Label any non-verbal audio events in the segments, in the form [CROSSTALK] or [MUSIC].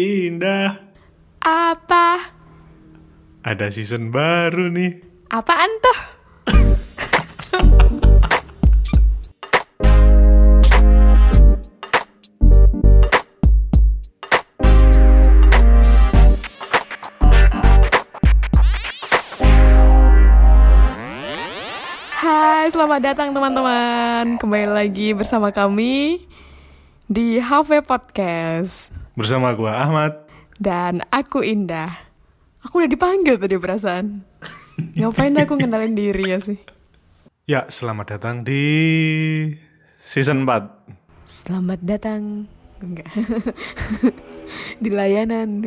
Indah, Apa? ada season baru nih. Apaan tuh? Hai, selamat datang teman-teman. Kembali lagi bersama kami di HV Podcast. Bersama gua Ahmad. Dan aku Indah. Aku udah dipanggil tadi perasaan. Ngapain aku ngenalin diri ya sih? Ya, selamat datang di season 4. Selamat datang. Enggak. [LAUGHS] di layanan.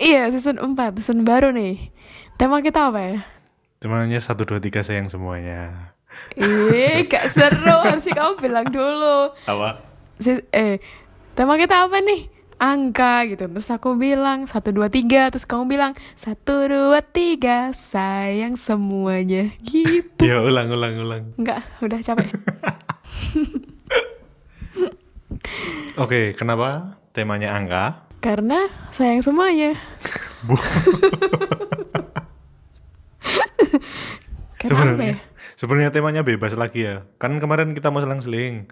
iya, season 4, season baru nih. Tema kita apa ya? Temanya 1 2 3 sayang semuanya. Ih, gak seru. Harusnya kamu bilang dulu. Apa? Si- eh, tema kita apa nih? Angka gitu. Terus aku bilang 1, 2, 3. Terus kamu bilang 1, 2, 3. Sayang semuanya. Gitu. [LAUGHS] Ya, ulang ulang ulang. Enggak, udah capek. [LAUGHS] Oke, kenapa temanya angka? Karena sayang semuanya. [LAUGHS] Kenapa ya? Sebenarnya sebenarnya temanya bebas lagi ya. Kan kemarin kita mau selang-seling.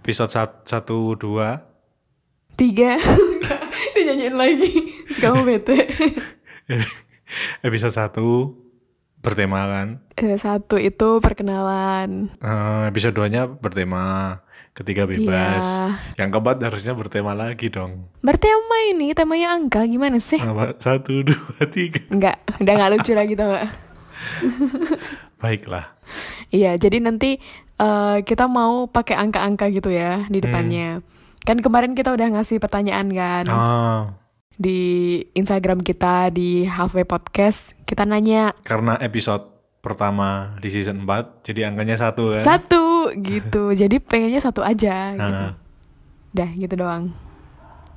Episode 1 2 Tiga. [LAUGHS] Dinyanyiin lagi. Terus kamu bete. [LAUGHS] episode 1 bertema kan. Eh, Satu itu perkenalan. Eh, episode 2-nya bertema ketiga bebas. Iya. Yang keempat harusnya bertema lagi dong. Bertema ini temanya angka gimana sih? Apa? Satu, dua, tiga. Enggak, udah nggak lucu lagi tau gak? [LAUGHS] Baiklah. Iya, jadi nanti eh, kita mau pakai angka-angka gitu ya di depannya. Kan kemarin kita udah ngasih pertanyaan kan Ah, di Instagram kita di HV Podcast. Kita nanya karena episode pertama di season 4, jadi angkanya satu kan? satu gitu. [LAUGHS] jadi pengennya satu aja gitu. Ah. Dah gitu doang.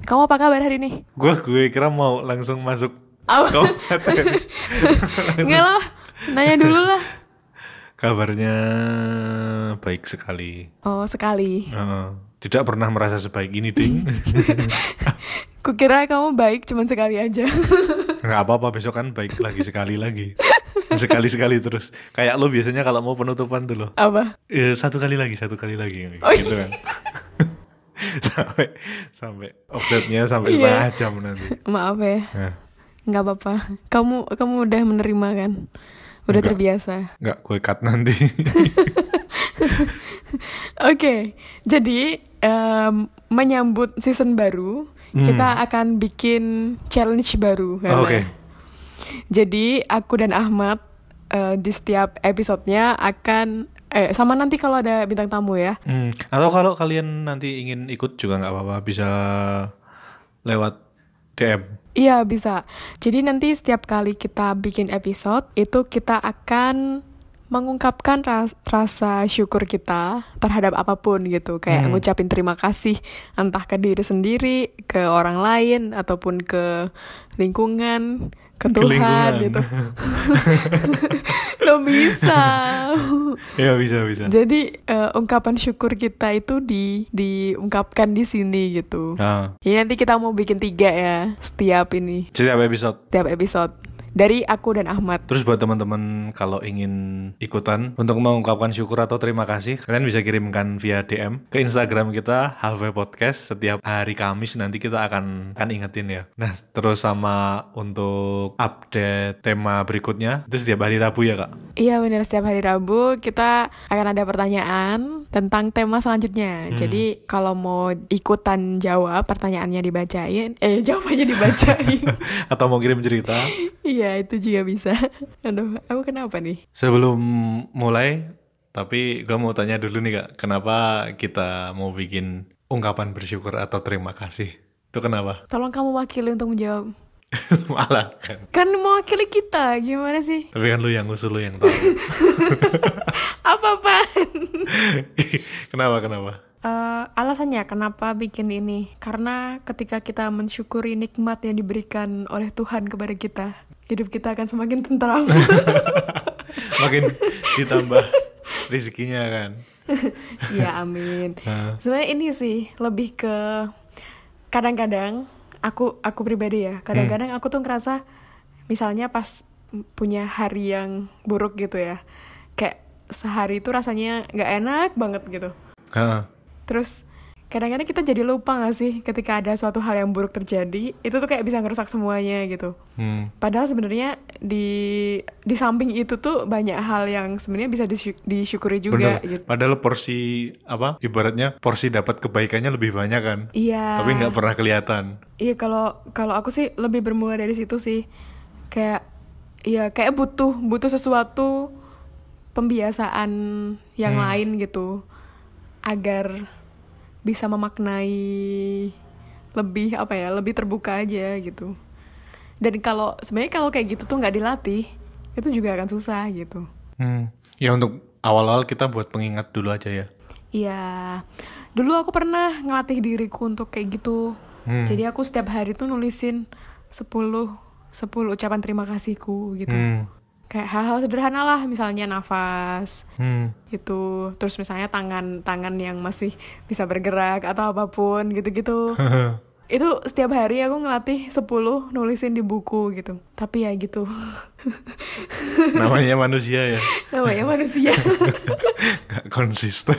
Kamu apa kabar hari ini? Gue gue kira mau langsung masuk. Enggak [LAUGHS] lah, nanya dulu lah. Kabarnya baik sekali. Oh sekali. Eh, tidak pernah merasa sebaik ini, Ding. [LAUGHS] Kukira kamu baik cuman sekali aja. [LAUGHS] Nggak apa-apa, besok kan baik lagi sekali lagi. Sekali-sekali terus. Kayak lo biasanya kalau mau penutupan tuh lo. apa? Eh, satu kali lagi, satu kali lagi. Oh, gitu kan. [LAUGHS] sampai sampai offsetnya sampai Iya. setengah jam nanti. Maaf ya, Nah, nggak apa-apa. Kamu kamu udah menerima kan? Udah Enggak. terbiasa. nggak gue cut nanti. Oke, jadi em, menyambut season baru, kita akan bikin challenge baru. Hmm. Oh, Hana. Oke. Jadi aku dan Ahmad eh, di setiap episodenya akan eh sama nanti kalau ada bintang tamu ya. Hmm, Atau kalau kalian nanti ingin ikut juga nggak apa-apa, bisa lewat DM. Iya bisa. Jadi nanti setiap kali kita bikin episode itu kita akan mengungkapkan ras- rasa syukur kita terhadap apa pun gitu. Kayak ngucapin terima kasih entah ke diri sendiri, ke orang lain ataupun ke lingkungan, ke Ke Tuhan lingkungan. gitu. [LAUGHS] Lo bisa. Ya bisa bisa. Jadi eh, ungkapan syukur kita itu di diungkapkan di sini gitu. Nah, Jadi nanti kita mau bikin tiga ya setiap ini setiap episode. setiap episode dari aku dan Ahmad. Terus buat teman-teman kalau ingin ikutan untuk mengungkapkan syukur atau terima kasih, kalian bisa kirimkan via DM ke Instagram kita Halfway Podcast setiap hari Kamis nanti kita akan akan ingetin ya. Nah, terus sama untuk update tema berikutnya itu setiap hari Rabu ya, Kak. Iya benar setiap hari Rabu kita akan ada pertanyaan tentang tema selanjutnya. Jadi kalau mau ikutan jawab pertanyaannya dibacain, eh [LAUGHS] jawabannya dibacain. [LAUGHS] atau mau kirim cerita. iya itu juga bisa. [LAUGHS] Aduh, aku kenapa nih? Sebelum mulai, tapi gue mau tanya dulu nih, Kak. Kenapa kita mau bikin ungkapan bersyukur atau terima kasih? Itu kenapa? Tolong kamu wakili untuk menjawab. [LAUGHS] Malah kan. Kan mewakili kita, gimana sih? Tapi kan lu yang usul lu yang tahu. [LAUGHS] Apa-apaan? kenapa kenapa? Eh, alasannya kenapa bikin ini? Karena ketika kita mensyukuri nikmat yang diberikan oleh Tuhan kepada kita, hidup kita akan semakin tentram. [LAUGHS] Makin ditambah rezekinya kan. [LAUGHS] Iya, amin. Nah. Sebenarnya ini sih lebih ke kadang-kadang aku aku pribadi ya kadang-kadang aku tuh ngerasa misalnya pas punya hari yang buruk gitu ya kayak sehari itu rasanya nggak enak banget gitu Heeh. terus kadang-kadang kita jadi lupa gak sih ketika ada suatu hal yang buruk terjadi itu tuh kayak bisa ngerusak semuanya gitu Hmm. padahal sebenarnya di di samping itu tuh banyak hal yang sebenarnya bisa disy- disyukuri juga Bener. gitu Padahal porsi apa? Ibaratnya porsi dapat kebaikannya lebih banyak kan. iya Tapi nggak pernah kelihatan. Iya kalau kalau aku sih lebih bermula dari situ sih kayak ya kayak butuh butuh sesuatu pembiasaan yang Hmm. lain gitu agar bisa memaknai lebih apa ya lebih terbuka aja gitu dan kalau sebenarnya kalau kayak gitu tuh nggak dilatih itu juga akan susah gitu Hmm. Ya untuk awal-awal kita buat pengingat dulu aja ya. Iya, dulu aku pernah ngelatih diriku untuk kayak gitu. Hmm. Jadi aku setiap hari tuh nulisin 10 10 ucapan terima kasihku gitu. Hmm. Kayak hal-hal sederhana lah, misalnya nafas Hmm. gitu. Terus misalnya tangan-tangan yang masih bisa bergerak atau apa pun gitu-gitu. [LAUGHS] Itu setiap hari aku ngelatih 10 nulisin di buku gitu. Tapi ya gitu. [LAUGHS] Namanya manusia ya. Namanya manusia. [LAUGHS] Gak konsisten.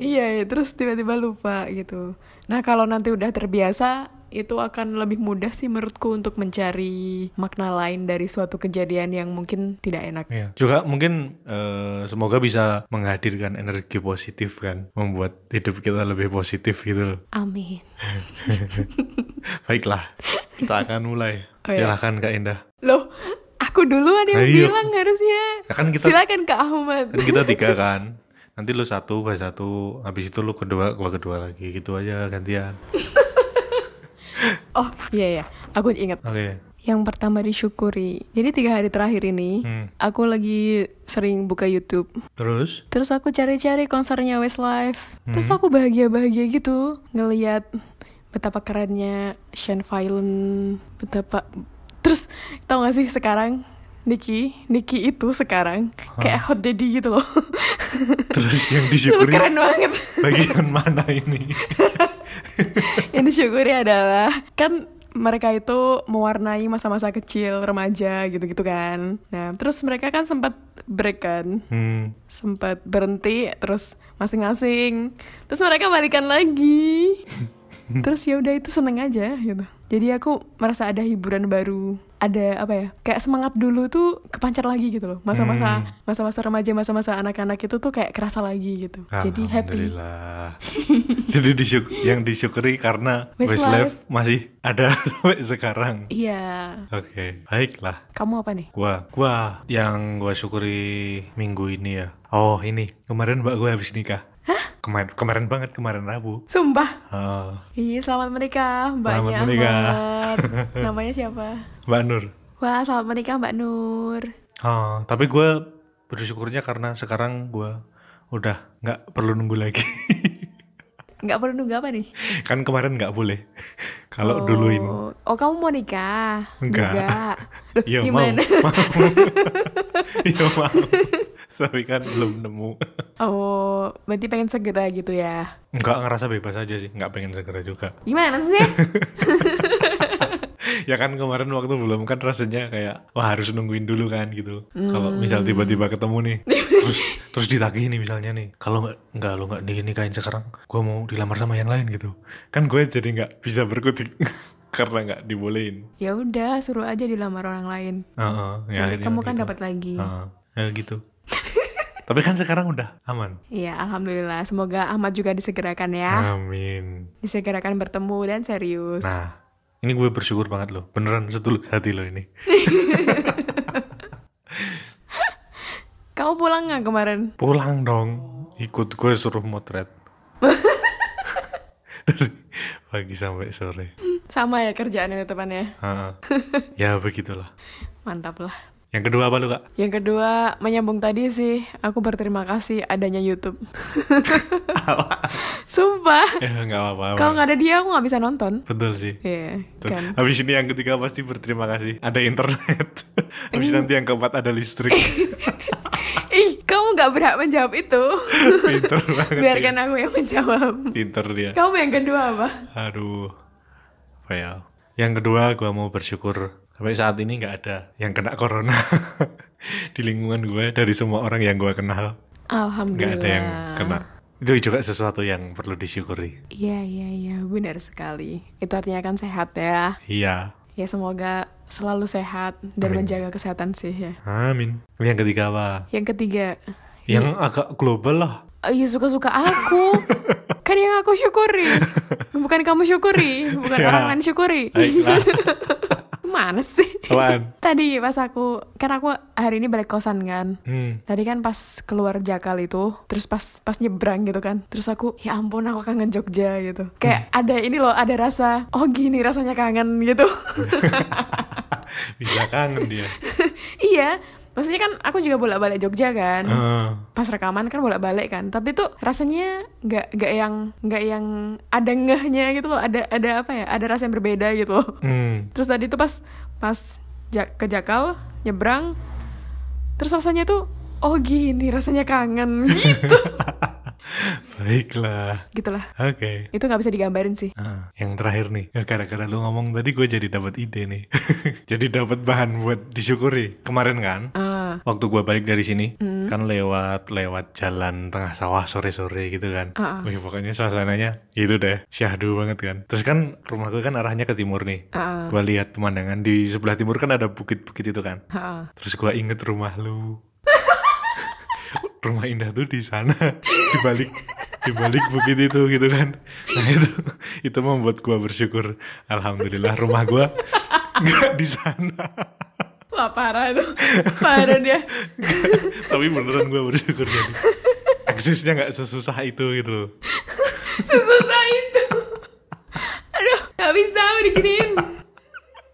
Iya, ya, terus tiba-tiba lupa gitu. Nah, kalau nanti udah terbiasa, itu akan lebih mudah sih menurutku untuk mencari makna lain dari suatu kejadian yang mungkin tidak enak. Iya. Juga mungkin eh, semoga bisa menghadirkan energi positif kan, membuat hidup kita lebih positif gitu. Amin. [LAUGHS] Baiklah, kita akan mulai. Oh, iya. Silahkan Kak Indah. Loh, aku duluan yang Ayo. bilang harusnya. Ya kan kita- Silakan Kak Ahmad. Kan kita tiga kan. Nanti lu satu, gue satu, habis itu lu kedua, gua kedua lagi, gitu aja gantian. [LAUGHS] Oh, iya ya. Aku ingat. Oke. Yang pertama disyukuri. Jadi tiga hari terakhir ini, Hmm. aku lagi sering buka YouTube. Terus? Terus aku cari-cari konsernya Westlife. Terus Hmm. aku bahagia-bahagia gitu ngeliat betapa kerennya Shane Violent, betapa terus tau gak sih sekarang Nicky, Nicky itu sekarang kayak hot daddy gitu loh. Terus yang [LAUGHS] disyukuri keren banget. bagian mana ini? [LAUGHS] Disyukuri adalah kan mereka itu mewarnai masa-masa kecil remaja gitu-gitu kan. Nah, terus mereka kan sempat break kan. Hmm. sempat berhenti terus masing-masing terus mereka balikan lagi [LAUGHS] terus ya udah itu seneng aja gitu jadi aku merasa ada hiburan baru ada apa ya kayak semangat dulu tuh kepancar lagi gitu loh masa-masa Hmm. masa-masa remaja masa-masa anak-anak itu tuh kayak kerasa lagi gitu jadi happy. [LAUGHS] Jadi disyuk yang disyukuri karena Westlife. Masih ada [LAUGHS] sampai sekarang. iya Oke, baiklah. kamu apa nih Gua, gua yang gua syukuri minggu ini ya. Oh ini kemarin mbak gue habis nikah. Kemarin kemarin banget kemarin Rabu. sumpah Oh, Iya, selamat menikah, Mbaknya Selamat menikah. [LAUGHS] [LAUGHS] Namanya siapa? Mbak Nur. Wah, selamat menikah Mbak Nur. Oh, tapi gue bersyukurnya karena sekarang gua udah nggak perlu nunggu lagi. [LAUGHS] Nggak perlu nunggu apa nih? kan kemarin nggak boleh. [LAUGHS] Kalau oh. duluin. Oh, kamu mau nikah? Enggak. [LAUGHS] Loh, Iya mau, gimana? mau. [LAUGHS] Iya mau. Tapi kan belum nemu. Oh, berarti pengen segera gitu ya? Enggak ngerasa bebas aja sih, nggak pengen segera juga. Gimana sih? ya kan kemarin waktu belum kan rasanya kayak wah harus nungguin dulu kan gitu. Kalau misal tiba-tiba ketemu nih, terus terus ditagih nih misalnya nih, kalau nggak nggak lo nggak nikahin sekarang, gue mau dilamar sama yang lain gitu. Kan gue jadi nggak bisa berkutik [LAUGHS] karena nggak dibolehin. ya udah, suruh aja dilamar orang lain. Heeh, ya Nanti akhirnya kamu kan gitu. dapat lagi. Heeh, ya gitu. [LAUGHS] Tapi kan sekarang udah aman. Iya, alhamdulillah. Semoga Ahmad juga disegerakan ya. Amin. Disegerakan bertemu dan serius. Nah, ini gue bersyukur banget loh. Beneran setulus hati lo ini. [LAUGHS] Kamu pulang nggak kemarin? Pulang dong. Ikut gue suruh motret. [LAUGHS] Pagi sampai sore. Sama ya kerjaannya depannya. Heeh. ya begitulah. Mantap lah. Yang kedua apa lu kak? Yang kedua, menyambung tadi sih, aku berterima kasih adanya YouTube. [LAUGHS] Sumpah. Ya nggak apa-apa. Kalau nggak ada dia, aku nggak bisa nonton. Betul sih. Iya, Tuh. kan. Habis ini yang ketiga pasti berterima kasih. Ada internet. [LAUGHS] Habis nanti yang keempat ada listrik. Ih, kamu gak berhak menjawab itu. Pinter [LAUGHS] banget. Biarkan dia. aku yang menjawab. Pinter dia. Kamu yang kedua apa? Aduh. Apa ya? Yang kedua gue mau bersyukur sampai saat ini nggak ada yang kena corona [LAUGHS] di lingkungan gue dari semua orang yang gue kenal Alhamdulillah. ada yang kena. Itu juga sesuatu yang perlu disyukuri. Iya, iya, iya, benar sekali. Itu artinya kan sehat ya. Iya. Ya semoga selalu sehat dan Amin. menjaga kesehatan sih ya. Amin. Yang ketiga apa? Yang ketiga, Yang agak global lah. Ayo suka-suka aku. [LAUGHS] kan yang aku syukuri. [LAUGHS] Bukan kamu syukuri, bukan Ya. orang lain syukuri. Baiklah. [LAUGHS] Mana sih? Apaan? [LAUGHS] Tadi pas aku, kan aku hari ini balik kosan kan. Hmm. Tadi kan pas keluar Jakal itu, terus pas pas nyebrang gitu kan. Terus aku, ya ampun aku kangen Jogja gitu. Kayak ada ini loh, ada rasa, oh gini rasanya kangen gitu. [LAUGHS] Bisa kangen dia. [LAUGHS] iya, maksudnya kan aku juga bolak-balik Jogja kan. Eh, Pas rekaman kan bolak-balik kan. Tapi tuh rasanya nggak nggak yang nggak yang ada ngehnya gitu loh. Ada ada apa ya? Ada rasa yang berbeda gitu loh. hmm. Terus tadi tuh pas pas ke Jakal nyebrang, terus rasanya tuh oh gini rasanya kangen [LAUGHS] gitu. Baiklah. Gitulah. Oke. Itu nggak bisa digambarin sih. Ah, yang terakhir nih, ya, gara-gara lu ngomong tadi gue jadi dapat ide nih. [LAUGHS] jadi dapat bahan buat disyukuri. Kemarin kan, Ah, waktu gue balik dari sini, kan lewat lewat jalan tengah sawah sore-sore gitu kan. Ah, ah. Wih, pokoknya suasananya gitu deh, syahdu banget kan. Terus kan rumah gue kan arahnya ke timur nih. ah, Gue lihat pemandangan di sebelah timur kan ada bukit-bukit itu kan. ah, ah. Terus gue inget rumah lu. [LAUGHS] rumah indah tuh di sana, [LAUGHS] di balik di balik bukit itu gitu kan. Nah itu itu membuat gue bersyukur. Alhamdulillah rumah gue nggak di sana. Wah parah tuh, parah dia. Tapi beneran gue bersyukur jadi aksesnya nggak sesusah itu gitu loh. Sesusah itu. Aduh, nggak bisa diginiin.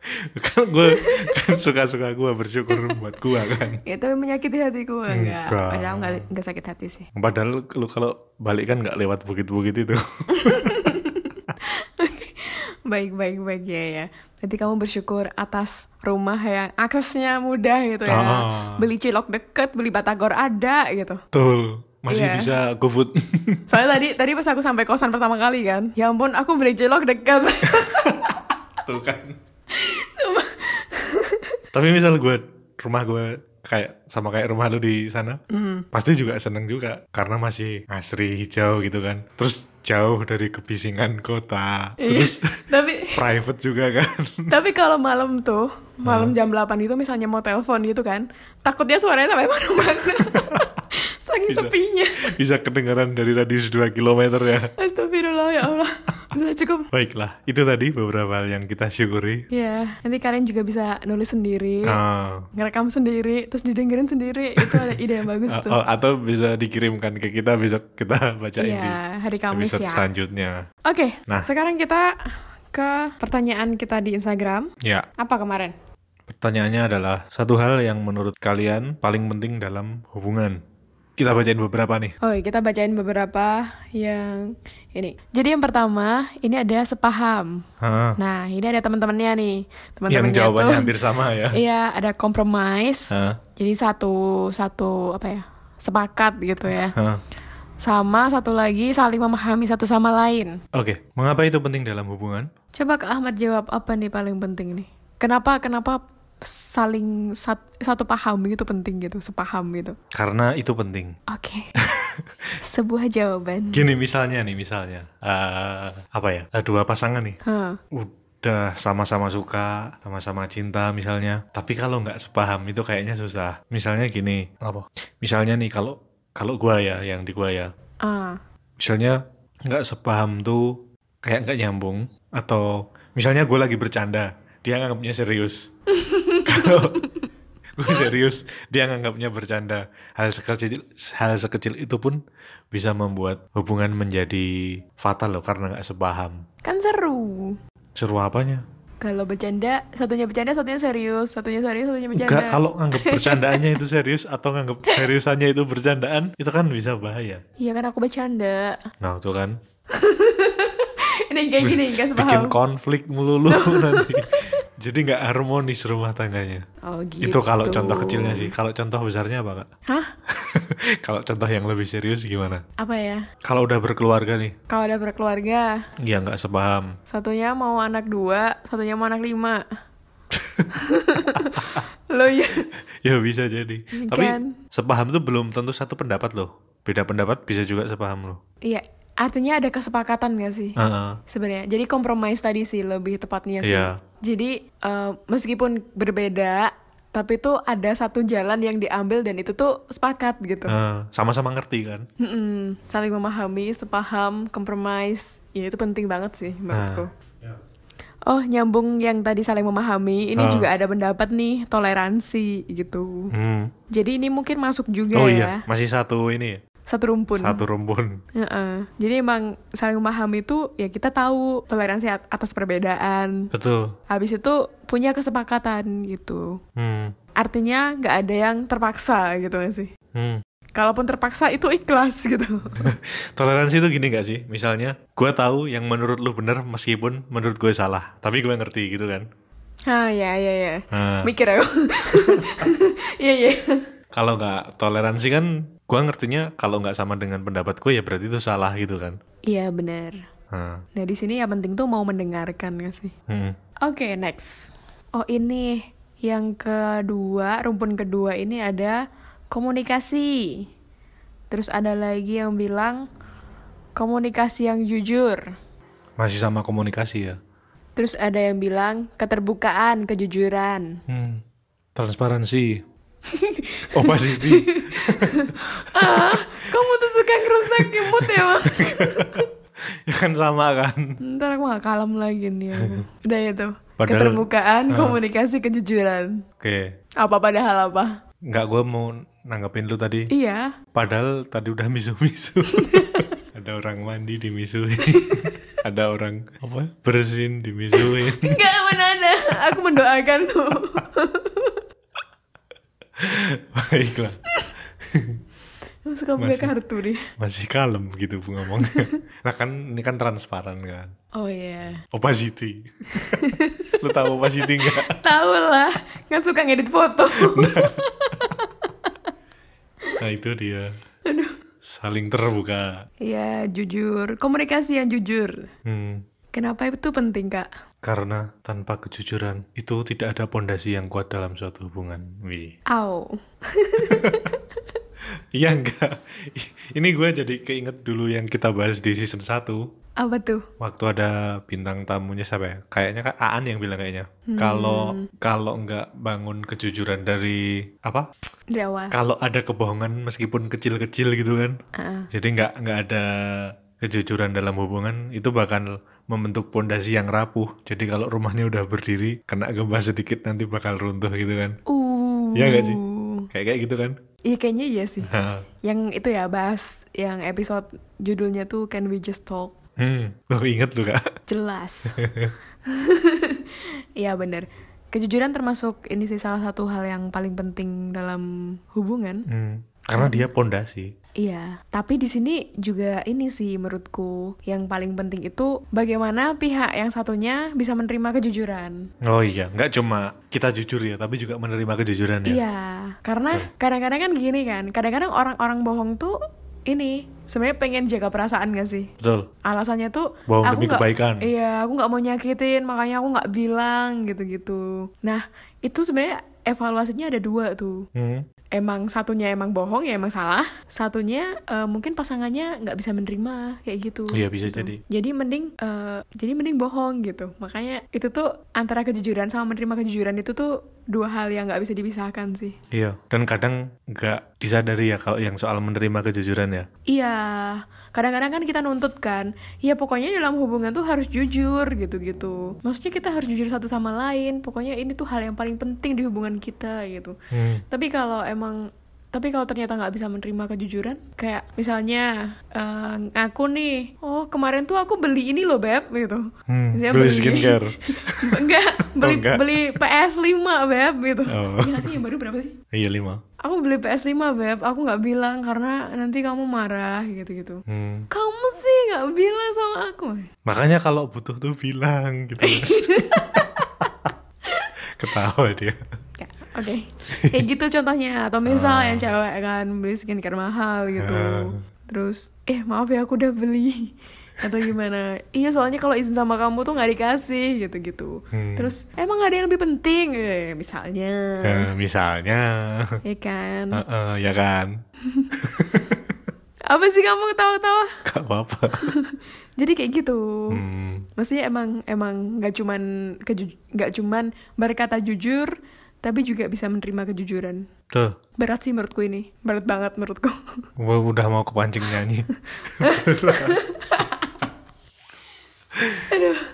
[LAUGHS] Kan gue [LAUGHS] suka-suka gue bersyukur buat gue kan. Ya tapi menyakiti hatiku enggak. Enggak. Padahal enggak, enggak sakit hati sih. Padahal lu, lu kalau balik kan nggak lewat bukit-bukit itu. [LAUGHS] Baik, baik, baik ya ya. Berarti kamu bersyukur atas rumah yang aksesnya mudah gitu ya. Ah. Beli cilok deket, beli batagor ada gitu. Betul. Masih Iya. bisa GoFood. Soalnya tadi tadi pas aku sampai kosan pertama kali kan, ya ampun aku beli cilok deket. Tuh kan. Tapi misal gue rumah gue kayak sama kayak rumah lu di sana, pasti juga seneng juga karena masih asri hijau gitu kan. Terus jauh dari kebisingan kota. Terus [LAUGHS] tapi [LAUGHS] private juga kan. [LAUGHS] tapi kalau malam tuh, malam jam 8 itu misalnya mau telepon gitu kan, takutnya suaranya sampai mana-mana. Saking Bisa. sepinya. Bisa kedengaran dari radius 2 km ya. Astagfirullah ya Allah. Udah cukup. Baiklah, itu tadi beberapa hal yang kita syukuri. Ya, nanti kalian juga bisa nulis sendiri, Ah, ngerekam sendiri, terus didengerin sendiri. Itu ada ide yang bagus [LAUGHS] tuh. oh, atau bisa dikirimkan ke kita, bisa kita [LAUGHS] bacain di Iya, hari Kamis episode ya. selanjutnya. Oke, Nah. sekarang kita ke pertanyaan kita di Instagram. Ya, Apa kemarin? pertanyaannya adalah satu hal yang menurut kalian paling penting dalam hubungan. Kita bacain beberapa nih. Oh, kita bacain beberapa yang ini. Jadi yang pertama, ini ada sepaham. Hah, Nah, ini ada teman-temannya nih. yang Teman-temannya jawabannya tuh. hampir sama ya. [LAUGHS] Iya, ada compromise. Jadi satu satu apa ya? Sepakat gitu ya. hah. Sama satu lagi saling memahami satu sama lain. Oke, mengapa itu penting dalam hubungan? Coba Kak Ahmad jawab apa nih paling penting nih? Kenapa kenapa saling sat- satu paham itu penting gitu, sepaham gitu? Karena itu penting. Oke. [LAUGHS] Sebuah jawaban. Gini misalnya nih, misalnya eh, apa ya? eh, dua pasangan nih, Hah. udah sama-sama suka, sama-sama cinta misalnya. Tapi kalau nggak sepaham itu kayaknya susah. Misalnya gini, apa? Misalnya nih kalau kalau gua ya, yang di gua ya, Ah. misalnya nggak sepaham tuh kayak nggak nyambung atau misalnya gue lagi bercanda dia nganggapnya serius [LAUGHS] kalau gue serius dia nganggapnya bercanda hal sekecil hal sekecil itu pun bisa membuat hubungan menjadi fatal loh karena nggak sepaham Kan seru. seru apanya Kalau bercanda, satunya bercanda, satunya serius, satunya serius, satunya bercanda. Enggak, kalau nganggap bercandaannya itu serius atau nganggap seriusannya itu bercandaan, itu kan bisa bahaya. Iya kan aku bercanda. Nah, itu kan [LAUGHS] Ini kayak gini, gak bikin sepaham. konflik melulu [LAUGHS] nanti. Jadi nggak harmonis rumah tangganya. Oh gitu. Itu kalau contoh kecilnya sih. Kalau contoh besarnya apa kak? Hah? [LAUGHS] Kalau contoh yang lebih serius gimana? Apa ya? Kalau udah berkeluarga nih, Kalau udah berkeluarga, ya nggak sepaham. satunya mau anak dua, satunya mau anak lima. [LAUGHS] Lo ya? Ya bisa jadi. Kan. Tapi sepaham tuh belum tentu satu pendapat loh. Beda pendapat bisa juga sepaham loh. Iya, artinya ada kesepakatan gak sih? Heeh. Sebenarnya, jadi kompromis tadi sih lebih tepatnya sih. Iya. Jadi eh, meskipun berbeda, tapi tuh ada satu jalan yang diambil dan itu tuh sepakat gitu. Eh, sama-sama ngerti kan? Mm-mm, saling memahami, sepaham, kompromis, ya itu penting banget sih menurutku. Oh nyambung yang tadi saling memahami, ini Ah. juga ada pendapat nih toleransi gitu. Hmm. Jadi ini mungkin masuk juga Oh ya, iya, masih satu ini ya? Satu rumpun. Satu rumpun. Heeh. Jadi emang saling memahami itu ya kita tahu toleransi at- atas perbedaan. Betul. Habis itu punya kesepakatan gitu. Hmm. Artinya nggak ada yang terpaksa gitu gak sih? Hmm. Kalaupun terpaksa itu ikhlas gitu. [LAUGHS] Toleransi itu gini gak sih? Misalnya, gue tahu yang menurut lu bener meskipun menurut gue salah. Tapi gue ngerti gitu kan. Ah ya ya ya. Nah, Mikir aku. [LAUGHS] [LAUGHS] Iya iya. Kalau nggak toleransi kan, gue ngertinya kalau nggak sama dengan pendapat gue ya berarti itu salah gitu kan. Iya benar. Nah, Nah di sini yang penting tuh mau mendengarkan gak sih? hmm. Oke next. Oh ini yang kedua rumpun kedua ini ada komunikasi. Terus ada lagi yang bilang komunikasi yang jujur. Masih sama komunikasi ya. Terus ada yang bilang keterbukaan, kejujuran. Hmm. Transparansi. Opacity. [LAUGHS] Ah, kamu tuh suka ngerusak mood ya, Bang? ya kan sama kan. Ntar aku gak kalem lagi nih. aku. Udah ya tuh. Padahal- Keterbukaan, komunikasi, kejujuran. Oke. Apa padahal apa? Nggak gue mau nanggepin lu tadi. Iya. Padahal tadi udah misu-misu. [LAUGHS] Ada orang mandi dimisuin. Ada orang apa? Bersin dimisuin. Enggak mana ada. Aku mendoakan tuh. [LAUGHS] Baiklah. Suka buka kartu deh. Masih kalem gitu ngomongnya. [LAUGHS] Nah kan ini kan transparan kan. Oh iya. Opacity. [LAUGHS] Lu tahu opacity nggak? Tahu lah. Kan suka ngedit foto. [LAUGHS] Nah itu dia. Saling terbuka. Iya, jujur. Komunikasi yang jujur. Hmm. Kenapa itu penting, Kak? Karena tanpa kejujuran itu tidak ada pondasi yang kuat dalam suatu hubungan. Wih. Au. [LAUGHS] Iya enggak. Ini gue jadi keinget dulu yang kita bahas di season 1. Apa tuh? Waktu ada bintang tamunya siapa ya? Kayaknya kan Aan yang bilang kayaknya. Kalau kalau nggak bangun kejujuran dari apa? Dari awal. Kalau ada kebohongan meskipun kecil-kecil gitu kan. Ah. Jadi nggak nggak ada kejujuran dalam hubungan itu bakal membentuk pondasi yang rapuh. Jadi kalau rumahnya udah berdiri, kena gempa sedikit nanti bakal runtuh gitu kan. Uh. Iya nggak sih? Kayak kayak gitu kan. Iya kayaknya iya sih. Yang itu ya bahas yang episode judulnya tuh Can We Just Talk. Hmm, lo inget lu kak? Jelas. [LAUGHS] Iya bener. Kejujuran termasuk ini sih salah satu hal yang paling penting dalam hubungan. Hmm, karena dia pondasi. Iya, tapi di sini juga ini sih menurutku yang paling penting itu bagaimana pihak yang satunya bisa menerima kejujuran. Oh iya, nggak cuma kita jujur ya, tapi juga menerima kejujuran ya. Iya, karena kadang-kadang kan gini kan, kadang-kadang orang-orang bohong tuh ini sebenarnya pengen jaga perasaan gak sih? Betul. Alasannya tuh Bohong aku demi nggak- kebaikan. Iya, aku nggak mau nyakitin, makanya aku nggak bilang gitu-gitu. Nah, itu sebenarnya evaluasinya ada dua tuh. Hmm. Emang satunya emang bohong ya emang salah. Satunya eh, mungkin pasangannya nggak bisa menerima kayak gitu. Iya bisa Gitu. jadi. Jadi mending eh, jadi mending bohong gitu. Makanya itu tuh antara kejujuran sama menerima kejujuran itu tuh dua hal yang nggak bisa dipisahkan sih. Iya. Dan kadang nggak disadari ya kalau yang soal menerima kejujuran ya. Iya, kadang-kadang kan kita nuntut kan, ya pokoknya dalam hubungan tuh harus jujur gitu-gitu. Maksudnya kita harus jujur satu sama lain, pokoknya ini tuh hal yang paling penting di hubungan kita gitu. Hmm. Tapi kalau emang tapi kalau ternyata nggak bisa menerima kejujuran, kayak misalnya eh, ngaku nih, oh kemarin tuh aku beli ini loh beb gitu. Hmm, Misalnya beli skincare. [LAUGHS] enggak, beli enggak. beli PS 5 beb gitu. Oh. Iya sih yang baru berapa sih? Iya lima. Aku beli PS 5 beb, aku nggak bilang karena nanti kamu marah gitu-gitu. Hmm. Kamu sih nggak bilang sama aku. Makanya kalau butuh tuh bilang gitu. [LAUGHS] Ketawa dia. Oke, [LAUGHS] kayak gitu contohnya. Atau misal yang cewek kan beli skincare mahal gitu. Ah. Terus, eh maaf ya aku udah beli. [LAUGHS] Atau gimana? Iya soalnya kalau izin sama kamu tuh nggak dikasih gitu-gitu. Hmm. Terus, emang ada yang lebih penting? Eh, misalnya. Eh, misalnya, Ya kan? Eh, eh, ya kan, Apa sih kamu ketawa-tawa? gak apa-apa. [LAUGHS] Jadi kayak gitu. Hmm. Maksudnya emang emang nggak cuman nggak cuman berkata jujur, tapi juga bisa menerima kejujuran. Tuh, Berat sih menurutku ini, berat banget menurutku. [LAUGHS] gue udah mau kepancing nyanyi. [LAUGHS]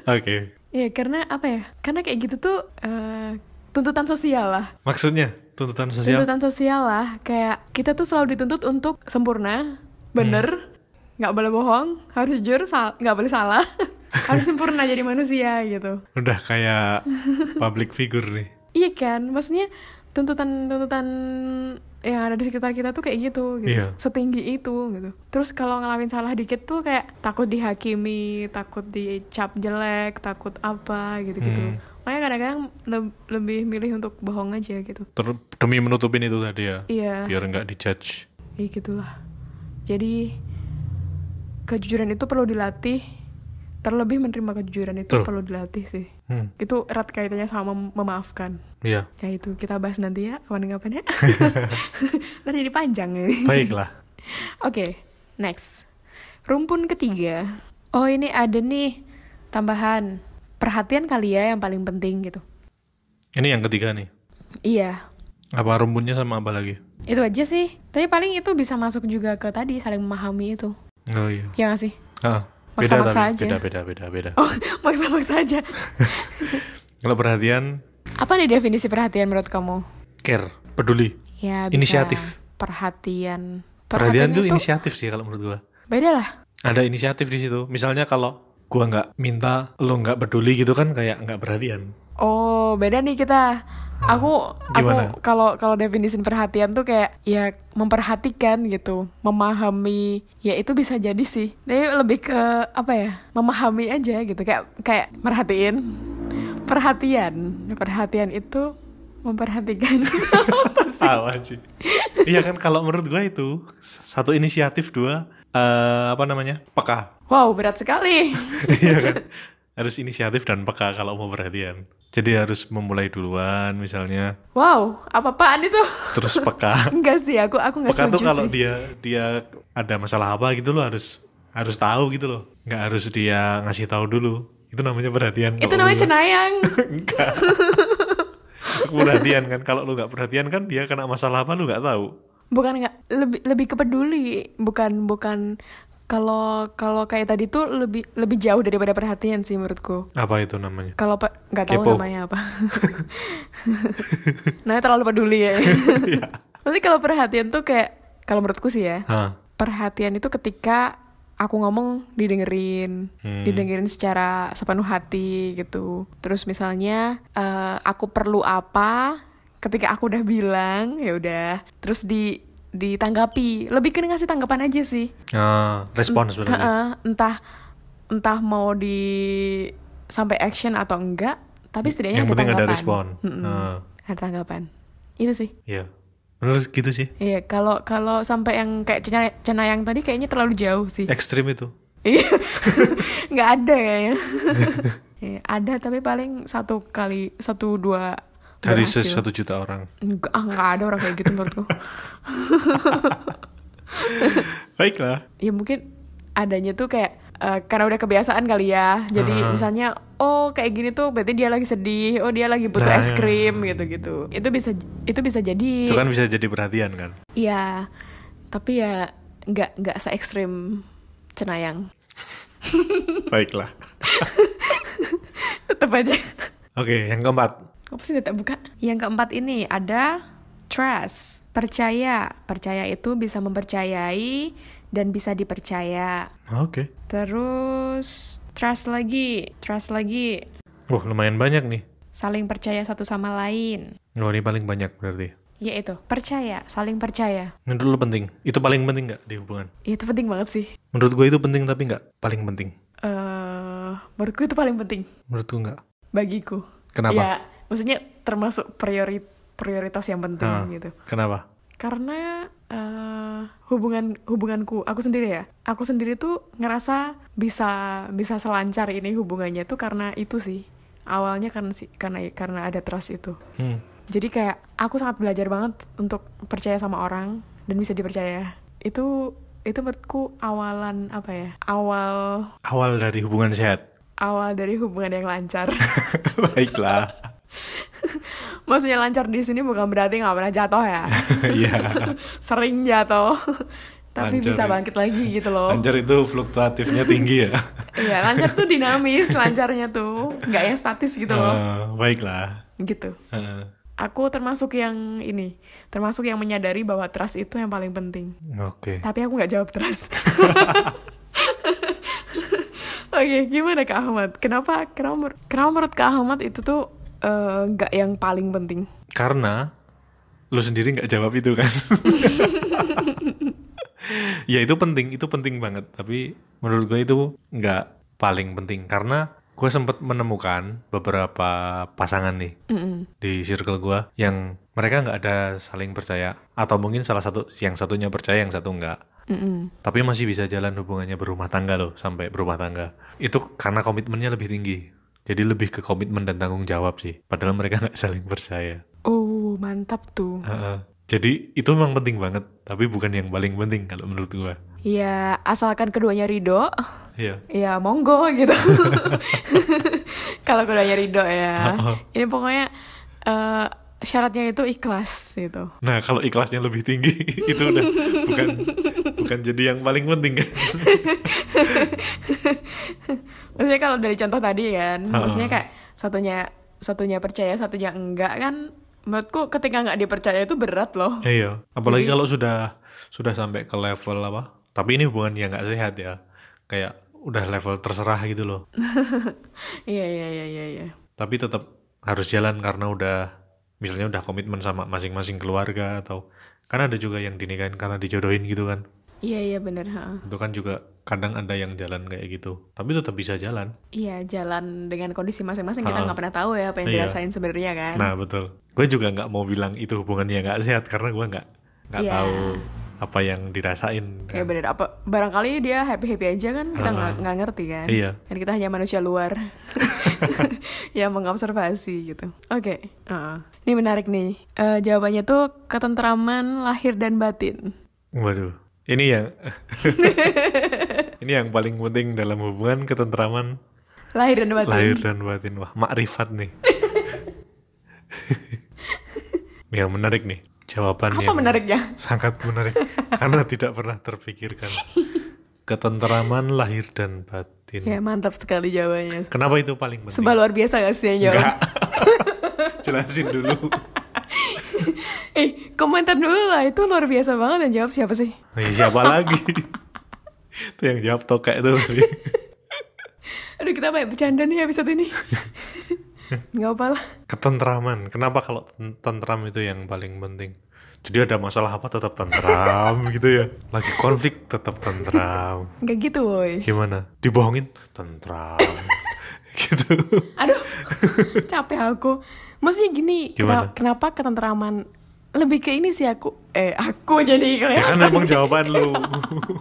Oke, ya karena apa ya? Karena kayak gitu tuh eh, tuntutan sosial lah. maksudnya tuntutan sosial. Tuntutan sosial lah. Kayak kita tuh selalu dituntut untuk sempurna, bener, nggak boleh bohong, harus jujur, nggak boleh salah, [LAUGHS] harus sempurna jadi manusia gitu. Udah kayak public figure nih. Iya kan, maksudnya tuntutan-tuntutan yang ada di sekitar kita tuh kayak gitu, gitu. Iya. setinggi itu gitu. Terus kalau ngelakuin salah dikit tuh kayak takut dihakimi, takut dicap jelek, takut apa gitu-gitu. Hmm. Makanya kadang-kadang le- lebih milih untuk bohong aja gitu. Ter- demi menutupin itu tadi ya. Iya, Biar nggak dijudge. ya gitulah. Jadi kejujuran itu perlu dilatih. Terlebih menerima kejujuran itu Betul. perlu dilatih sih. Hmm, Itu erat kaitannya sama mem- memaafkan. iya. Ya itu kita bahas nanti ya kapan-kapan ya. [LAUGHS] [LAUGHS] Nanti jadi panjang ini. Baiklah. [LAUGHS] Oke, next. Rumpun ketiga. Oh ini ada nih tambahan perhatian kali ya yang paling penting gitu. Ini yang ketiga nih. Iya, Apa rumputnya sama apa lagi? itu aja sih. Tapi paling itu bisa masuk juga ke tadi saling memahami itu. Oh iya. Ya nggak sih? Ah, beda Maksa-maksa tapi aja. beda beda beda beda. Oh, [LAUGHS] maksa-maksa aja. [LAUGHS] Kalau perhatian Apa nih definisi perhatian menurut kamu? care, peduli. Ya bisa Inisiatif. Perhatian. Perhatian tuh itu inisiatif sih kalau menurut gua. Beda lah. Ada inisiatif di situ. Misalnya kalau gua nggak minta, lo nggak peduli gitu kan kayak nggak perhatian. Oh, beda nih kita. Aku Gimana? aku kalau kalau definisin perhatian tuh kayak ya memperhatikan gitu, memahami. Ya itu bisa jadi sih. Tapi lebih ke apa ya? Memahami aja gitu. Kayak kayak merhatiin. Perhatian. Perhatian itu memperhatikan. [LAUGHS] apa sih? Awan sih. iya kan kalau menurut gua itu satu inisiatif dua eh apa namanya peka. Wow, berat sekali. [LAUGHS] Iya kan harus inisiatif dan peka kalau mau perhatian. Jadi harus memulai duluan misalnya, Wow, apa-apaan itu? terus peka. [LAUGHS] Enggak sih, aku aku nggak peka tuh kalau sih. dia dia ada masalah apa gitu lo harus harus tahu gitu loh. Nggak harus dia ngasih tahu dulu. Itu namanya perhatian. Itu namanya cenayang. [LAUGHS] Enggak. Itu perhatian kan kalau lu nggak perhatian kan dia kena masalah apa lu nggak tahu. bukan nggak lebih lebih ke peduli bukan bukan kalau kalau kayak tadi tuh lebih lebih jauh daripada perhatian sih menurutku Apa itu namanya? kalau pe- nggak tahu Kepo. namanya apa [LAUGHS] namanya terlalu peduli ya [LAUGHS] Iya. Tapi kalau perhatian tuh kayak kalau menurutku sih ya Hah. perhatian itu ketika aku ngomong didengerin Hmm. didengerin secara sepenuh hati gitu terus misalnya eh, aku perlu apa ketika aku udah bilang ya udah terus di ditanggapi lebih ke ngasih tanggapan aja sih Ah, respons berarti. Heeh, entah entah mau di sampai action atau enggak tapi setidaknya Yang ada penting ada tanggapan. respon. Mm-mm, Ah. ada tanggapan itu sih Iya. Menurut gitu sih. Iya, kalau kalau sampai yang kayak cena, cenayang tadi kayaknya terlalu jauh sih. Ekstrim itu. Iya, [LAUGHS] nggak ada kayaknya. [LAUGHS] Iya, ada tapi paling satu kali satu dua Dari satu juta orang. Nggak, ah, nggak ada orang kayak gitu menurutku. [LAUGHS] Baiklah. ya mungkin adanya tuh kayak eh, karena udah kebiasaan kali ya. Jadi Ah. misalnya oh kayak gini tuh berarti dia lagi sedih, oh dia lagi butuh Nah, es krim gitu-gitu. Itu bisa itu bisa jadi. Itu kan bisa jadi perhatian kan. Iya, tapi ya nggak nggak se ekstrim cenayang. Baiklah. [LAUGHS] Tetap aja. Oke, yang keempat. Apa sih tidak buka? Yang keempat ini ada trust, percaya. Percaya itu bisa mempercayai dan bisa dipercaya. Oke. Terus trust lagi, trust lagi, Wah, lumayan banyak nih. saling percaya satu sama lain. Oh, ini paling banyak berarti. Yaitu percaya, saling percaya. Menurut lu penting? Itu paling penting nggak di hubungan? Itu penting banget sih. Menurut gue itu penting tapi nggak paling penting. eh menurutku itu paling penting Menurutku nggak. bagiku. Kenapa? Ya, maksudnya termasuk priori prioritas yang penting Ah, gitu. Kenapa? Karena eh, hubungan hubunganku aku sendiri ya, aku sendiri tuh ngerasa bisa bisa selancar ini hubungannya tuh karena itu sih. Awalnya karena sih karena karena ada trust itu. Hmm. Jadi kayak aku sangat belajar banget untuk percaya sama orang dan bisa dipercaya. Itu itu menurutku awalan apa ya? Awal Awal dari hubungan sehat. awal dari hubungan yang lancar. [LAUGHS] Baiklah. [LAUGHS] Maksudnya lancar di sini bukan berarti nggak pernah jatuh ya. [LAUGHS] Iya. [LAUGHS] Sering jatuh. Tapi Lancar bisa bangkit lagi gitu loh. Lancar itu fluktuatifnya tinggi ya. Iya, lancar tuh dinamis, lancarnya tuh nggak yang statis gitu loh. Eh, baiklah. Gitu. Eh, Aku termasuk yang ini, termasuk yang menyadari bahwa trust itu yang paling penting. Oke. Tapi aku nggak jawab trust. Oke, gimana Kak Ahmad? Kenapa, kenapa, kenapa menurut Kak Ahmad itu tuh eh, nggak yang paling penting? Karena lu sendiri nggak jawab itu kan. ya itu penting, itu penting banget. Tapi menurut gue itu nggak paling penting karena gue sempat menemukan beberapa pasangan nih Mm-mm. di circle gue yang mereka nggak ada saling percaya atau mungkin salah satu yang satunya percaya yang satu nggak Mm-mm. tapi masih bisa jalan hubungannya berumah tangga loh sampai berumah tangga itu karena komitmennya lebih tinggi jadi lebih ke komitmen dan tanggung jawab sih padahal mereka [LAUGHS] nggak saling percaya Oh, mantap tuh. Heeh. jadi itu memang penting banget tapi bukan yang paling penting kalau menurut gua Ya, asalkan keduanya ridho, Iya ya monggo gitu. [LAUGHS] Kalau keduanya ridho ya. Ini pokoknya eh, syaratnya itu ikhlas gitu. nah kalau ikhlasnya lebih tinggi [LAUGHS] itu udah bukan bukan jadi yang paling penting kan Maksudnya kalau dari contoh tadi kan, maksudnya kayak satunya satunya percaya, satunya enggak kan. Menurutku ketika nggak dipercaya itu berat loh. iya apalagi kalau sudah sudah sampai ke level apa tapi ini hubungan yang nggak sehat ya kayak udah level terserah gitu loh [LAUGHS] Iya iya iya iya. iya. tapi tetap harus jalan karena udah misalnya udah komitmen sama masing-masing keluarga atau kan ada juga yang dinikahin karena dijodohin gitu kan Iya iya bener. ha. itu kan juga kadang ada yang jalan kayak gitu tapi tetap bisa jalan Iya jalan dengan kondisi masing-masing kita nggak pernah tahu ya apa yang Iya. dirasain sebenarnya kan. nah betul gue juga nggak mau bilang itu hubungannya nggak sehat karena gue nggak nggak Iya. tahu apa yang dirasain Ya bener apa barangkali dia happy happy aja kan kita nggak nggak ngerti kan. Iya. Dan kita hanya manusia luar [LAUGHS] [LAUGHS] yang mengobservasi gitu. Oke, heeh. ini menarik nih. Eh, jawabannya tuh ketentraman lahir dan batin. waduh ini yang [LAUGHS] ini yang paling penting dalam hubungan ketentraman. Lahir dan batin. lahir dan batin. Wah makrifat nih. [LAUGHS] Yang menarik nih jawaban Apa menariknya? sangat menarik. [LAUGHS] Karena tidak pernah terpikirkan. Ketentraman lahir dan batin. Ya mantap sekali jawabannya. kenapa itu paling penting? Sebab luar biasa gak sih yang jawab? enggak jelasin dulu Eh, komentar dulu lah. Itu luar biasa banget yang jawab siapa sih? Nah, siapa [LAUGHS] lagi itu yang jawab tokek itu [LAUGHS] Aduh, kita banyak bercanda nih episode ini. [LAUGHS] Gak apa lah. ketentraman kenapa kalau ten- tentram itu yang paling penting jadi ada masalah apa tetap tentram gitu ya lagi konflik tetap tentram Gak gitu, woi. gimana dibohongin tentram gitu Aduh, capek aku. Maksudnya gini, Gimana? kena- kenapa ketentraman lebih ke ini sih aku. Eh aku jadi ya kan kelihatan. emang jawaban lu.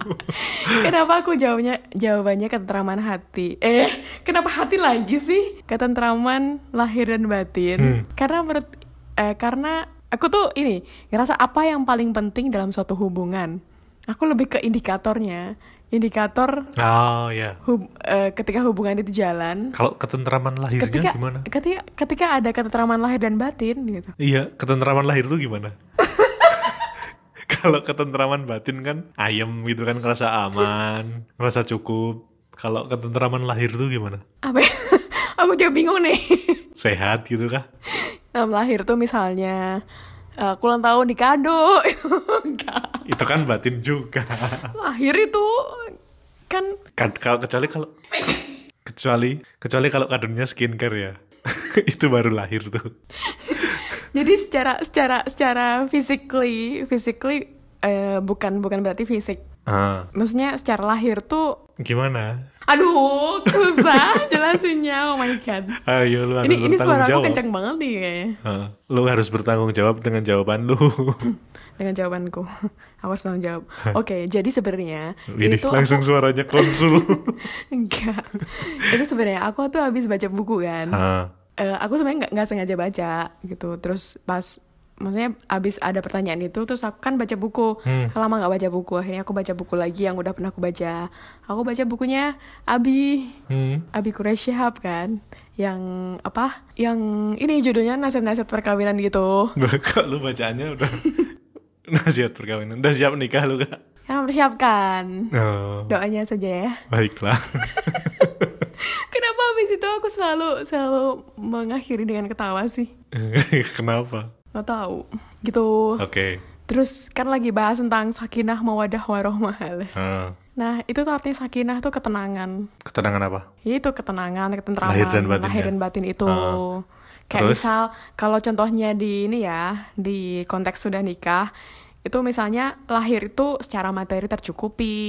[LAUGHS] Kenapa aku jawabnya jawabannya ketentraman hati? Eh kenapa hati lagi sih? Ketentraman lahir dan batin. Hmm. karena menurut eh, karena aku tuh ini ngerasa apa yang paling penting dalam suatu hubungan? Aku lebih ke indikatornya indikator oh ya hub- eh, ketika hubungan itu jalan. Kalau ketentraman lahirnya ketika gimana? ketika ketika ada ketentraman lahir dan batin gitu. Iya ketentraman lahir tuh gimana? [LAUGHS] Kalau ketentraman batin kan ayem gitu kan ngerasa aman ngerasa cukup. Kalau ketentraman lahir tuh gimana? Apa ya? [LAUGHS] aku juga bingung nih. Sehat gitu kah? Dalam lahir tuh misalnya aku ulang tahun di kado. [LAUGHS] Itu kan batin juga. Lahir itu kan. Kan kalau kecuali kalau kecuali kecuali kalau kadonya skincare ya. [LAUGHS] Itu baru lahir tuh. Jadi secara secara secara physically physically eh, bukan bukan berarti fisik Ah, Maksudnya secara lahir tuh gimana? Aduh, susah [LAUGHS] jelasinnya. Oh my god. Ayo lu harus Ini ini bertanggung suara aku jawab. kenceng banget nih kayaknya. Ah, lu harus bertanggung jawab dengan jawaban lu. [LAUGHS] Dengan jawabanku. [LAUGHS] Aku harus tanggung jawab. Oke, jadi sebenarnya Ini itu langsung aku, suaranya konsul. enggak. Ini sebenarnya aku tuh habis baca buku kan. ah, Eh, aku sebenarnya nggak sengaja baca gitu. Terus pas maksudnya abis ada pertanyaan itu terus aku kan baca buku Hmm. lama nggak baca buku akhirnya aku baca buku lagi yang udah pernah aku baca aku baca bukunya Abi hmm. Abi Quraish Shihab kan yang apa yang ini judulnya nasihat-nasihat perkawinan gitu Kok lu bacaannya udah [LAUGHS] nasihat perkawinan. Udah siap nikah lu kak? yang mempersiapkan Oh, doanya saja ya baiklah. [LAUGHS] kenapa habis itu aku selalu selalu mengakhiri dengan ketawa sih [LAUGHS] Kenapa? Nggak tahu gitu Oke. terus kan lagi bahas tentang sakinah mawadah warohmah Ah, nah itu tuh artinya sakinah tuh ketenangan ketenangan apa? Ya itu ketenangan, ketentraman, Lahir dan batin, lahir dan batin itu. Ah. Kayak Terus? misal kalau contohnya di ini ya, di konteks sudah nikah, itu misalnya lahir itu secara materi tercukupi.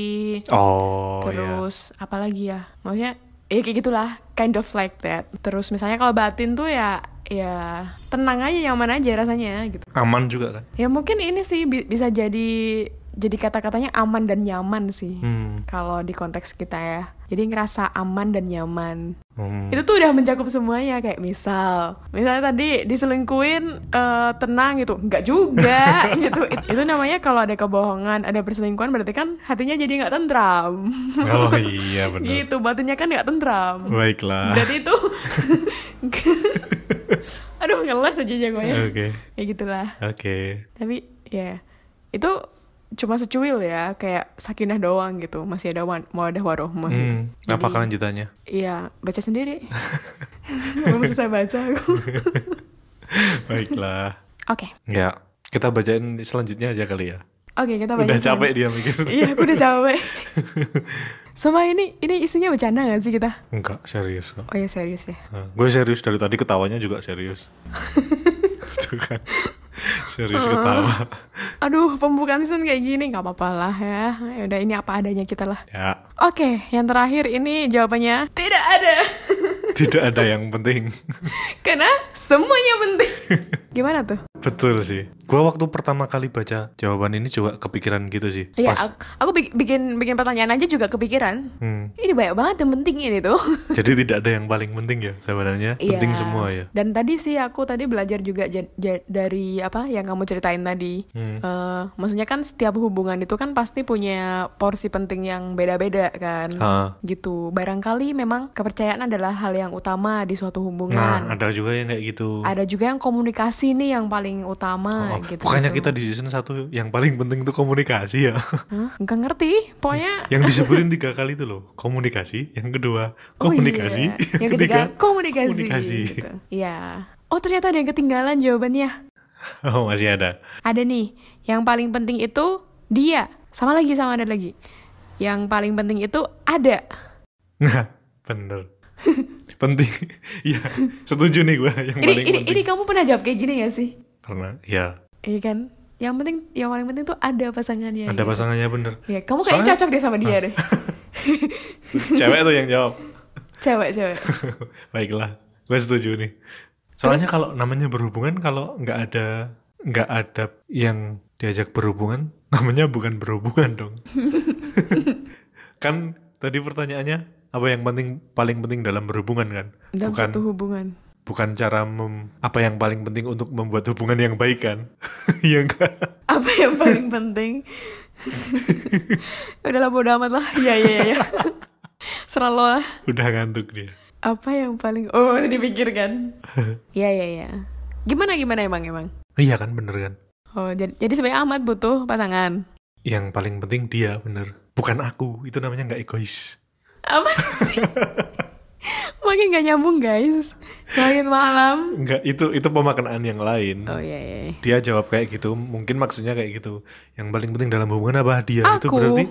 Oh, ya. terus apa lagi ya? Maksudnya ya kayak gitulah, kind of like that. Terus misalnya kalau batin tuh ya ya tenang aja nyaman aja rasanya gitu. Aman juga kan? Ya mungkin ini sih bi- bisa jadi jadi kata-katanya aman dan nyaman sih. Hmm. Kalau di konteks kita ya. Jadi ngerasa aman dan nyaman. hmm. Itu tuh udah mencakup semuanya kayak misal, misalnya tadi diselingkuin eh, tenang gitu, nggak juga [LAUGHS] gitu. It- itu namanya kalau ada kebohongan, ada perselingkuhan berarti kan hatinya jadi nggak tentram. Oh iya [LAUGHS] benar. gitu, batinnya kan nggak tentram. Baiklah. Jadi itu, [LAUGHS] aduh ngeles aja jagonya. Oke. Ya gitulah. Oke. Tapi ya itu cuma secuil ya, kayak sakinah doang gitu. Masih ada wan- mawadah warohmah. gitu. Hmm. Apa kelanjutannya? Iya, baca sendiri. [LAUGHS] Belum selesai baca aku. [LAUGHS] Baiklah. Oke, Ya, kita bacain selanjutnya aja kali ya. oke kita baca. Udah capek dia mikir. Iya, aku udah capek. [LAUGHS] Sama ini, ini isinya bercanda gak sih kita? Enggak, serius kok. Oh ya serius ya. Nah, gue serius dari tadi ketawanya juga serius. Tuh kan. [LAUGHS] Serius ketawa. Aduh, pembukaan season kayak gini nggak apa-apa lah ya. Ya udah ini apa adanya kita lah. Ya, Oke, yang terakhir ini jawabannya tidak ada. tidak ada yang penting. [LAUGHS] Karena semuanya penting. [LAUGHS] Gimana tuh? Betul sih. Gue waktu pertama kali baca jawaban ini juga kepikiran gitu sih. Iya, aku, aku bik- bikin bikin pertanyaan aja juga kepikiran. Hmm. Ini banyak banget yang penting ini tuh. [LAUGHS] Jadi tidak ada yang paling penting ya sebenarnya. Penting Iya. semua ya. Dan tadi sih aku tadi belajar juga dari apa yang kamu ceritain tadi. Hmm. Eh, maksudnya kan setiap hubungan itu kan pasti punya porsi penting yang beda-beda kan. Ha. Gitu. Barangkali memang kepercayaan adalah hal yang utama di suatu Nah, hubungan. ada juga yang kayak gitu. Ada juga yang komunikasi nih yang paling utama Oh, gitu. bukannya kita di season 1 yang paling penting itu komunikasi ya. Hah? Nggak ngerti. Pokoknya [LAUGHS] yang disebutin tiga kali itu loh. Komunikasi, yang kedua Oh komunikasi, iya. [LAUGHS] Yang ketiga komunikasi. komunikasi. gitu. Iya. Oh ternyata ada yang ketinggalan jawabannya. [LAUGHS] Oh, masih ada. Ada nih. Yang paling penting itu dia. Sama lagi sama ada lagi. Yang paling penting itu ada. Nah, bener. penting. Iya, setuju nih gue yang Ini paling ini penting. ini kamu pernah jawab kayak gini gak sih? Karena ya Iya kan? Yang penting yang paling penting tuh ada pasangannya. ada gitu. pasangannya bener. Ya, kamu kayaknya Soalnya- cocok deh sama dia deh. [LAUGHS] Cewek tuh yang jawab. Cewek, cewek. [LAUGHS] Baiklah, gue setuju nih. Soalnya kalau namanya berhubungan, kalau nggak ada nggak ada yang diajak berhubungan, [LAUGHS] namanya bukan berhubungan dong. kan tadi pertanyaannya apa yang penting paling penting dalam berhubungan kan? Dalam bukan satu hubungan. Bukan cara mem- apa yang paling penting untuk membuat hubungan yang baik kan? [LAUGHS] Iya enggak? Apa yang paling penting? [LAUGHS] Udahlah bodo amat lah. Iya, iya, iya. [LAUGHS] Serah lo lah. Udah ngantuk dia. Apa yang paling... Oh, dipikirkan. Iya, iya, iya. Gimana, gimana emang, emang? Iya kan bener kan? Oh, jadi, jadi sebenarnya amat butuh pasangan. Yang paling penting dia bener. Bukan aku, itu namanya nggak egois. Apa sih? Makin gak nyambung, guys. Makin malam. Enggak, itu itu pemaknaan yang lain. Oh, iya, iya. iya. dia jawab kayak gitu mungkin maksudnya kayak gitu yang paling penting dalam hubungan apa dia itu Aku. berarti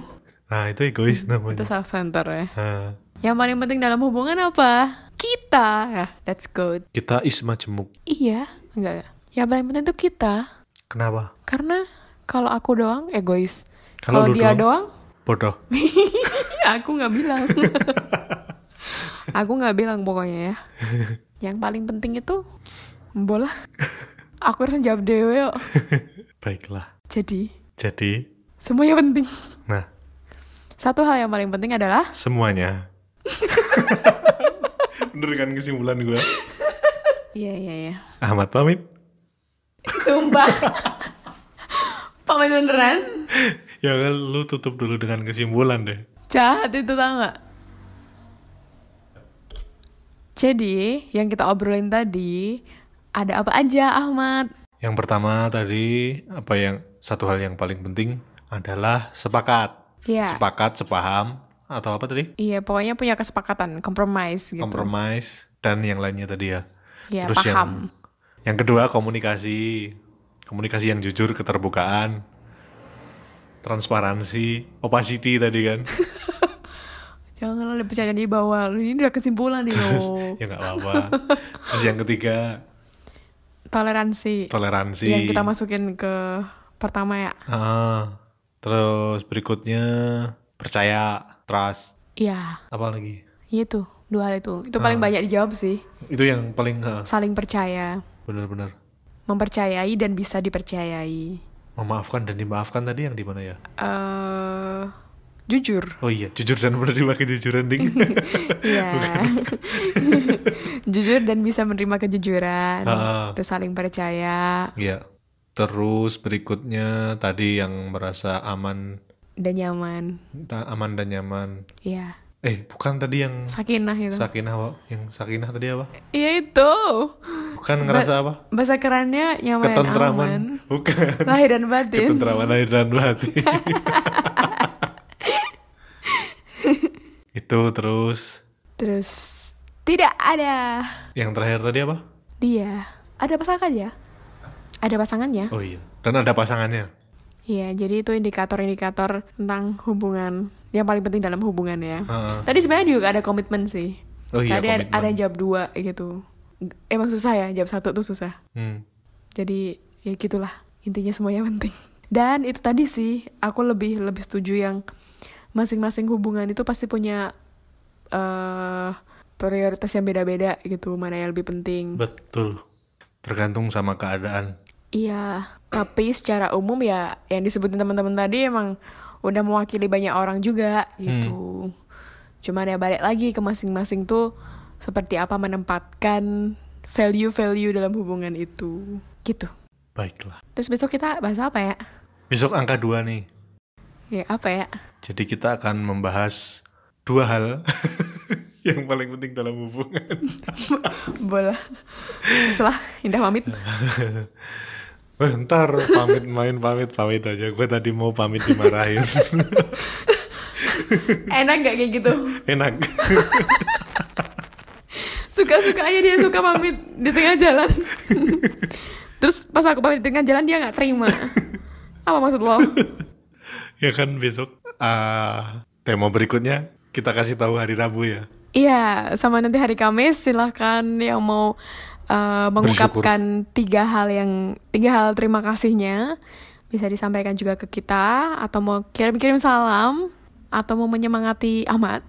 nah itu egois Itu namanya self-center ya. Nah, Yang paling penting dalam hubungan apa? Kita. Ya, that's good. kita isma jemuk Iya. Enggak. Yang paling penting tuh kita. kenapa Karena kalau aku doang egois. Kalau dia doang? doang, Bodoh. [LAUGHS] aku nggak bilang. [LAUGHS] aku nggak bilang pokoknya ya. [LAUGHS] Yang paling penting itu bola. Aku harus jawab dewe yuk. [LAUGHS] Baiklah. Jadi Jadi, semuanya penting. nah, Satu hal yang paling penting adalah semuanya. [LAUGHS] Bener kan kesimpulan gue? Iya iya iya. Ahmad pamit. Sumpah. Pamit beneran. Ya kan lu tutup dulu dengan kesimpulan deh. Jahat itu tau gak? Jadi, yang kita obrolin tadi, ada apa aja Ahmad? Yang pertama tadi apa yang satu hal yang paling penting adalah sepakat. Iya. Sepakat, sepaham atau apa tadi? Iya, pokoknya punya kesepakatan, compromise gitu. Compromise dan yang lainnya tadi ya. Iya, Terus yang paham. yang kedua komunikasi. Komunikasi yang jujur, keterbukaan, transparansi, opacity tadi kan. [LAUGHS] Jangan ada bercanda di bawah. Ini udah kesimpulan nih [LAUGHS] loh. ya nggak apa-apa. Terus yang ketiga Toleransi. toleransi. Yang kita masukin ke pertama ya. Ah, terus berikutnya percaya, trust, Iya, apa lagi? itu. Dua hal itu. Itu paling banyak dijawab sih. Itu yang paling ah, Saling percaya. benar-benar Mempercayai dan bisa dipercayai. memaafkan dan dimaafkan tadi yang di mana ya? eh jujur. Oh iya, jujur dan menerima kejujuran ding. [LAUGHS] Iya. [LAUGHS] [LAUGHS] Jujur dan bisa menerima kejujuran. Ah. Terus saling percaya Iya. Terus berikutnya tadi yang merasa aman, dan nyaman. aman dan nyaman. Iya. Eh, bukan tadi yang Sakinah gitu. sakinah, Wak. yang sakinah tadi apa? Iya itu. Bukan ngerasa apa? Bahasa kerennya nyaman aman. Ketentraman. Bukan. Lahir dan batin. Ketentraman lahir dan batin. Itu terus Terus tidak ada yang terakhir tadi apa? dia. Ada pasangan ya? Ada pasangannya? Oh iya. Dan ada pasangannya. Iya, jadi itu indikator-indikator tentang hubungan yang paling penting dalam hubungan ya. Heeh. Tadi sebenarnya juga ada komitmen sih. Oh iya, Tadi ada, komitmen. ada jawab dua gitu. Emang susah ya, jawab satu tuh susah. Hmm. Jadi ya gitulah intinya semuanya penting. Dan itu tadi sih aku lebih lebih setuju yang masing-masing hubungan itu pasti punya eh prioritas yang beda-beda gitu mana yang lebih penting. Betul. Tergantung sama keadaan. Iya, tapi secara umum ya yang disebutin teman-teman tadi emang udah mewakili banyak orang juga gitu. Cuman ya balik lagi ke masing-masing tuh seperti apa menempatkan value-value dalam hubungan itu. Gitu. Baiklah. Terus besok kita bahas apa ya? Besok angka dua nih. Ya apa ya? Jadi kita akan membahas dua hal [LAUGHS] yang paling penting dalam hubungan. [LAUGHS] Bola. Setelah Indah pamit. [LAUGHS] Eh, ntar pamit main pamit pamit aja. Gue tadi mau pamit dimarahin. Enak gak kayak gitu? Enak. Suka-suka aja dia suka pamit di tengah jalan. Terus pas aku pamit di tengah jalan dia nggak terima. Apa maksud lo? Ya kan besok ah, tema berikutnya kita kasih tahu hari Rabu ya. Iya, sama nanti hari Kamis silahkan yang mau uh, mengungkapkan tiga hal yang tiga hal terima kasihnya bisa disampaikan juga ke kita atau mau kirim-kirim salam atau mau menyemangati Ahmad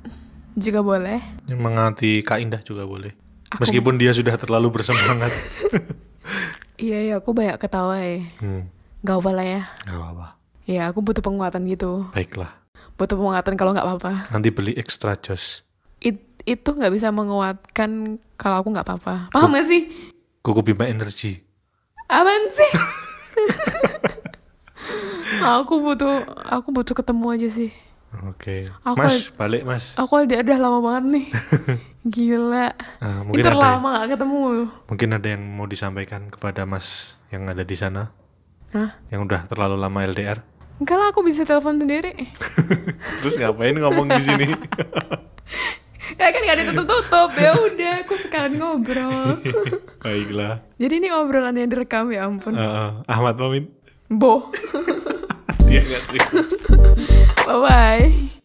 juga boleh. Mengati Kak Indah juga boleh. Aku- Meskipun dia sudah terlalu bersemangat. [LAUGHS] Iya, iya aku banyak ketawa ya. hmm, Gak apa lah ya. gak apa-apa. Ya aku butuh penguatan gitu. Baiklah. Butuh penguatan kalau nggak apa-apa. Nanti beli extra jos. It- itu nggak bisa menguatkan kalau aku nggak apa-apa. Paham gak sih? Kuku Bima Energy. Apaan sih? [LAUGHS] aku butuh aku butuh ketemu aja sih. Oke. Aku- Mas, balik Mas. Aku udah, udah lama banget nih. [LAUGHS] Gila. Ah, Itu mungkin ada lama gak ketemu. mungkin ada yang mau disampaikan kepada Mas yang ada di sana Hah? yang udah terlalu lama LDR. Enggak lah, aku bisa telepon sendiri. [LAUGHS] Terus ngapain ngomong di sini? [LAUGHS] ya kan gak ada tutup-tutup. Ya udah, aku sekalian ngobrol. [LAUGHS] Baiklah. Jadi ini obrolan yang direkam ya ampun. Eh, Ahmad pamit. Boh. Dia nggak terima. Bye-bye.